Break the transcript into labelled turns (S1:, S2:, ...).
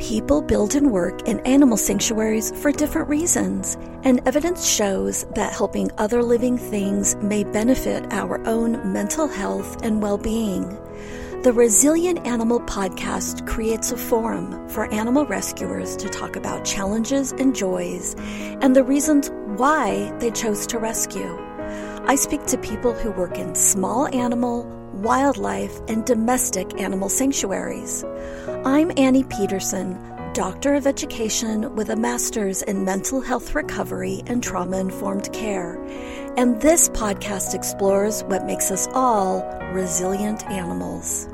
S1: People build and work in animal sanctuaries for different reasons, and evidence shows that helping other living things may benefit our own mental health and well being. The Resilient Animal podcast creates a forum for animal rescuers to talk about challenges and joys and the reasons why they chose to rescue. I speak to people who work in small animal, wildlife, and domestic animal sanctuaries. I'm Annie Petersen, Doctor of Education with a Master's in Mental Health Recovery and Trauma Informed Care, and this podcast explores what makes us all resilient animals.